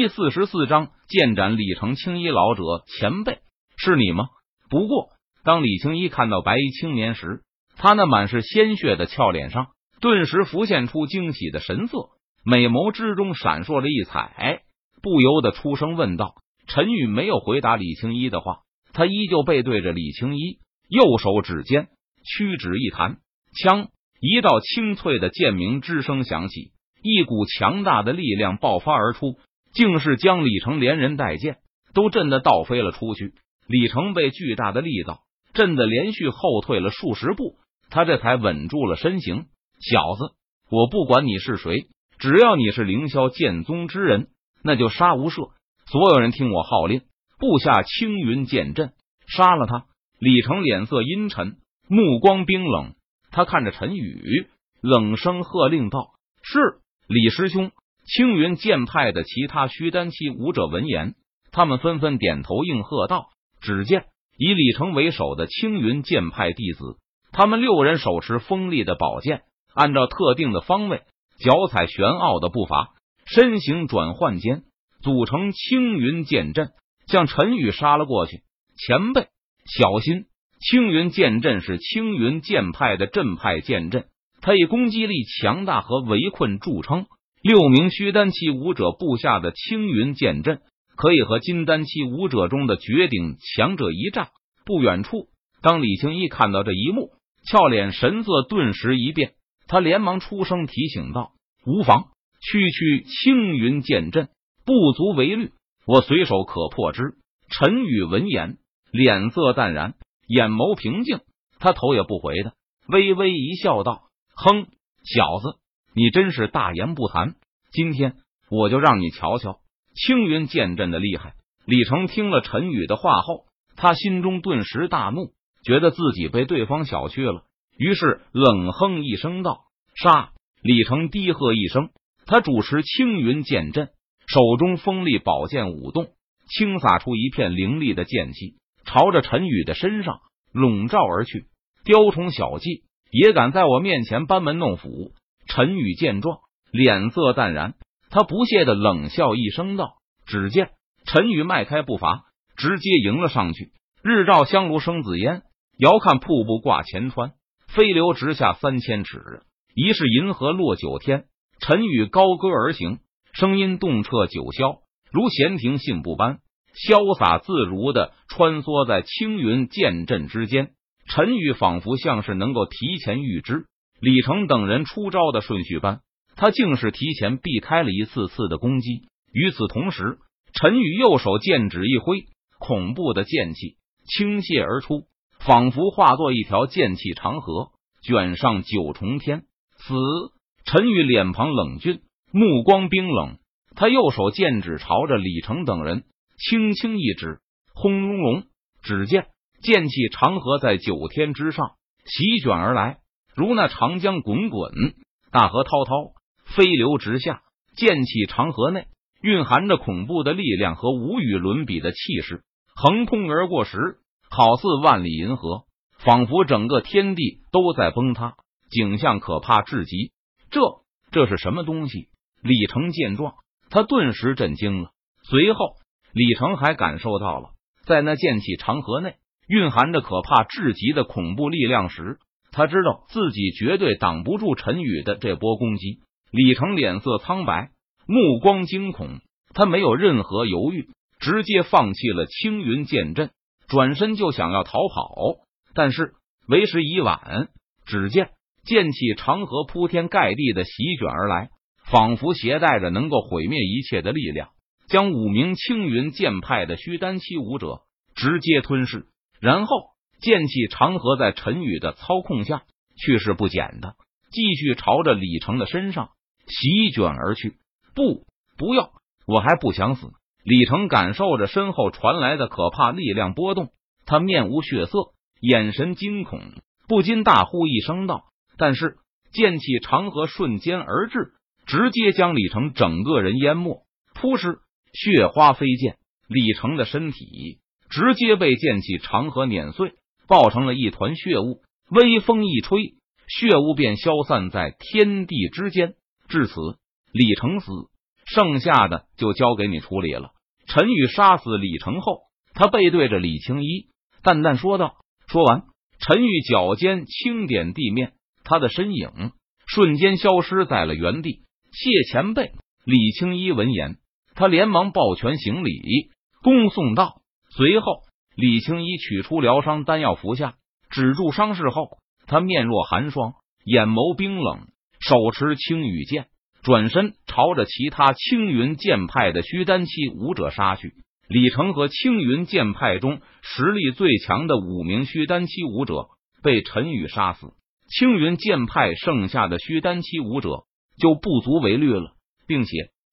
第四十四章剑斩李成青衣老者前辈是你吗？不过，当李青衣看到白衣青年时，他那满是鲜血的俏脸上顿时浮现出惊喜的神色，美眸之中闪烁着异彩，不由得出声问道：“陈宇没有回答李青衣的话，他依旧背对着李青衣，右手指尖屈指一弹，枪一道清脆的剑鸣之声响起，一股强大的力量爆发而出。”竟是将李成连人带剑都震得倒飞了出去。李成被巨大的力道震得连续后退了数十步，他这才稳住了身形。小子，我不管你是谁，只要你是凌霄剑宗之人，那就杀无赦。所有人听我号令，布下青云剑阵，杀了他！李成脸色阴沉，目光冰冷，他看着陈宇，冷声喝令道：“是李师兄。”青云剑派的其他虚丹期武者闻言，他们纷纷点头应和道：“只见以李成为首的青云剑派弟子，他们六人手持锋利的宝剑，按照特定的方位，脚踩玄奥的步伐，身形转换间组成青云剑阵，向陈宇杀了过去。前辈小心！青云剑阵是青云剑派的阵派剑阵，它以攻击力强大和围困著称。”六名虚丹期武者布下的青云剑阵，可以和金丹期武者中的绝顶强者一战。不远处，当李青一看到这一幕，俏脸神色顿时一变，他连忙出声提醒道：“无妨，区区青云剑阵不足为虑，我随手可破之。”陈宇闻言，脸色淡然，眼眸平静，他头也不回的微微一笑，道：“哼，小子。”你真是大言不惭！今天我就让你瞧瞧青云剑阵的厉害。李成听了陈宇的话后，他心中顿时大怒，觉得自己被对方小觑了，于是冷哼一声道：“杀！”李成低喝一声，他主持青云剑阵，手中锋利宝剑舞动，倾洒出一片凌厉的剑气，朝着陈宇的身上笼罩而去。雕虫小技也敢在我面前班门弄斧！陈宇见状，脸色淡然，他不屑的冷笑一声道：“只见陈宇迈开步伐，直接迎了上去。日照香炉生紫烟，遥看瀑布挂前川，飞流直下三千尺，疑是银河落九天。”陈宇高歌而行，声音动彻九霄，如闲庭信步般潇洒自如的穿梭在青云剑阵之间。陈宇仿佛像是能够提前预知。李成等人出招的顺序般，他竟是提前避开了一次次的攻击。与此同时，陈宇右手剑指一挥，恐怖的剑气倾泻而出，仿佛化作一条剑气长河，卷上九重天。死！陈宇脸庞冷峻，目光冰冷，他右手剑指朝着李成等人，轻轻一指，轰隆隆！只见剑气长河在九天之上席卷而来。如那长江滚滚，大河滔滔，飞流直下。剑气长河内蕴含着恐怖的力量和无与伦比的气势，横空而过时，好似万里银河，仿佛整个天地都在崩塌，景象可怕至极。这这是什么东西？李成见状，他顿时震惊了。随后，李成还感受到了，在那剑气长河内蕴含着可怕至极的恐怖力量时。他知道自己绝对挡不住陈宇的这波攻击。李成脸色苍白，目光惊恐，他没有任何犹豫，直接放弃了青云剑阵，转身就想要逃跑。但是为时已晚，只见剑气长河铺天盖地的席卷而来，仿佛携带着能够毁灭一切的力量，将五名青云剑派的虚丹期武者直接吞噬，然后。剑气长河在陈宇的操控下，去势不减的继续朝着李成的身上席卷而去。不，不要！我还不想死！李成感受着身后传来的可怕力量波动，他面无血色，眼神惊恐，不禁大呼一声道：“但是剑气长河瞬间而至，直接将李成整个人淹没。扑哧，血花飞溅，李成的身体直接被剑气长河碾碎。”爆成了一团血雾，微风一吹，血雾便消散在天地之间。至此，李成死，剩下的就交给你处理了。陈宇杀死李成后，他背对着李青衣，淡淡说道。说完，陈宇脚尖轻点地面，他的身影瞬间消失在了原地。谢前辈，李青衣闻言，他连忙抱拳行礼，恭送道。随后，李青衣取出疗伤丹药服下，止住伤势后，他面若寒霜，眼眸冰冷，手持青羽剑，转身朝着其他青云剑派的虚丹期武者杀去。李成和青云剑派中实力最强的五名虚丹期武者被陈宇杀死，青云剑派剩下的虚丹期武者就不足为虑了，并且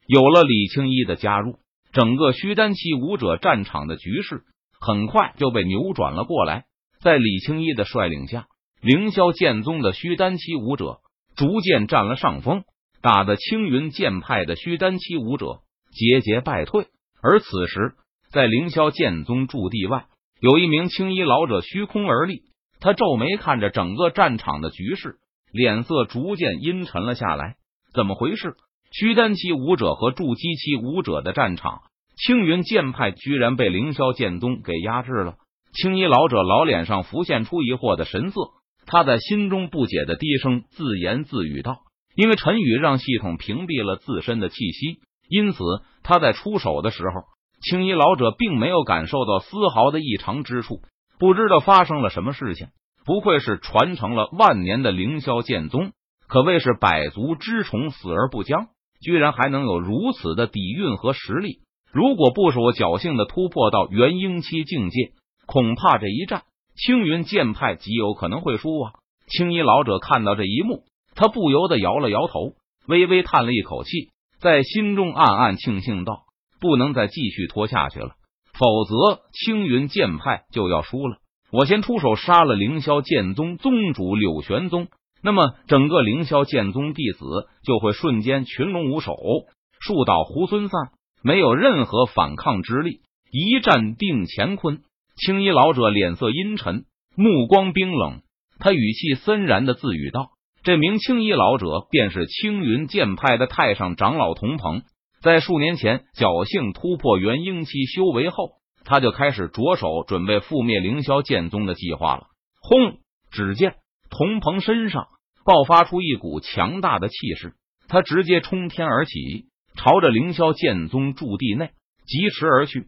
有了李青一的加入，整个虚丹期武者战场的局势很快就被扭转了过来。在李青一的率领下，凌霄剑宗的虚丹期武者逐渐占了上风，打的青云剑派的虚丹期武者节节败退，而此时。在凌霄剑宗驻地外，有一名青衣老者虚空而立，他皱眉看着整个战场的局势，脸色逐渐阴沉了下来。怎么回事？虚丹期武者和筑基期武者的战场，青云剑派居然被凌霄剑宗给压制了。青衣老者老脸上浮现出疑惑的神色，他在心中不解的低声自言自语道：“因为陈宇让系统屏蔽了自身的气息，因此他在出手的时候。”青衣老者并没有感受到丝毫的异常之处，不知道发生了什么事情。不愧是传承了万年的凌霄剑宗，可谓是百足之虫，死而不僵，居然还能有如此的底蕴和实力。如果不是我侥幸的突破到元婴期境界，恐怕这一战青云剑派极有可能会输啊！青衣老者看到这一幕，他不由得摇了摇头，微微叹了一口气，在心中暗暗庆幸道。不能再继续拖下去了，否则青云剑派就要输了。我先出手杀了凌霄剑宗宗主柳玄宗，那么整个凌霄剑宗弟子就会瞬间群龙无首，树倒猢狲散，没有任何反抗之力，一战定乾坤。青衣老者脸色阴沉，目光冰冷，他语气森然的自语道：“这名青衣老者便是青云剑派的太上长老童鹏。”在数年前侥幸突破元婴期修为后，他就开始着手准备覆灭凌霄剑宗的计划了。轰！只见童鹏身上爆发出一股强大的气势，他直接冲天而起，朝着凌霄剑宗驻地内疾驰而去。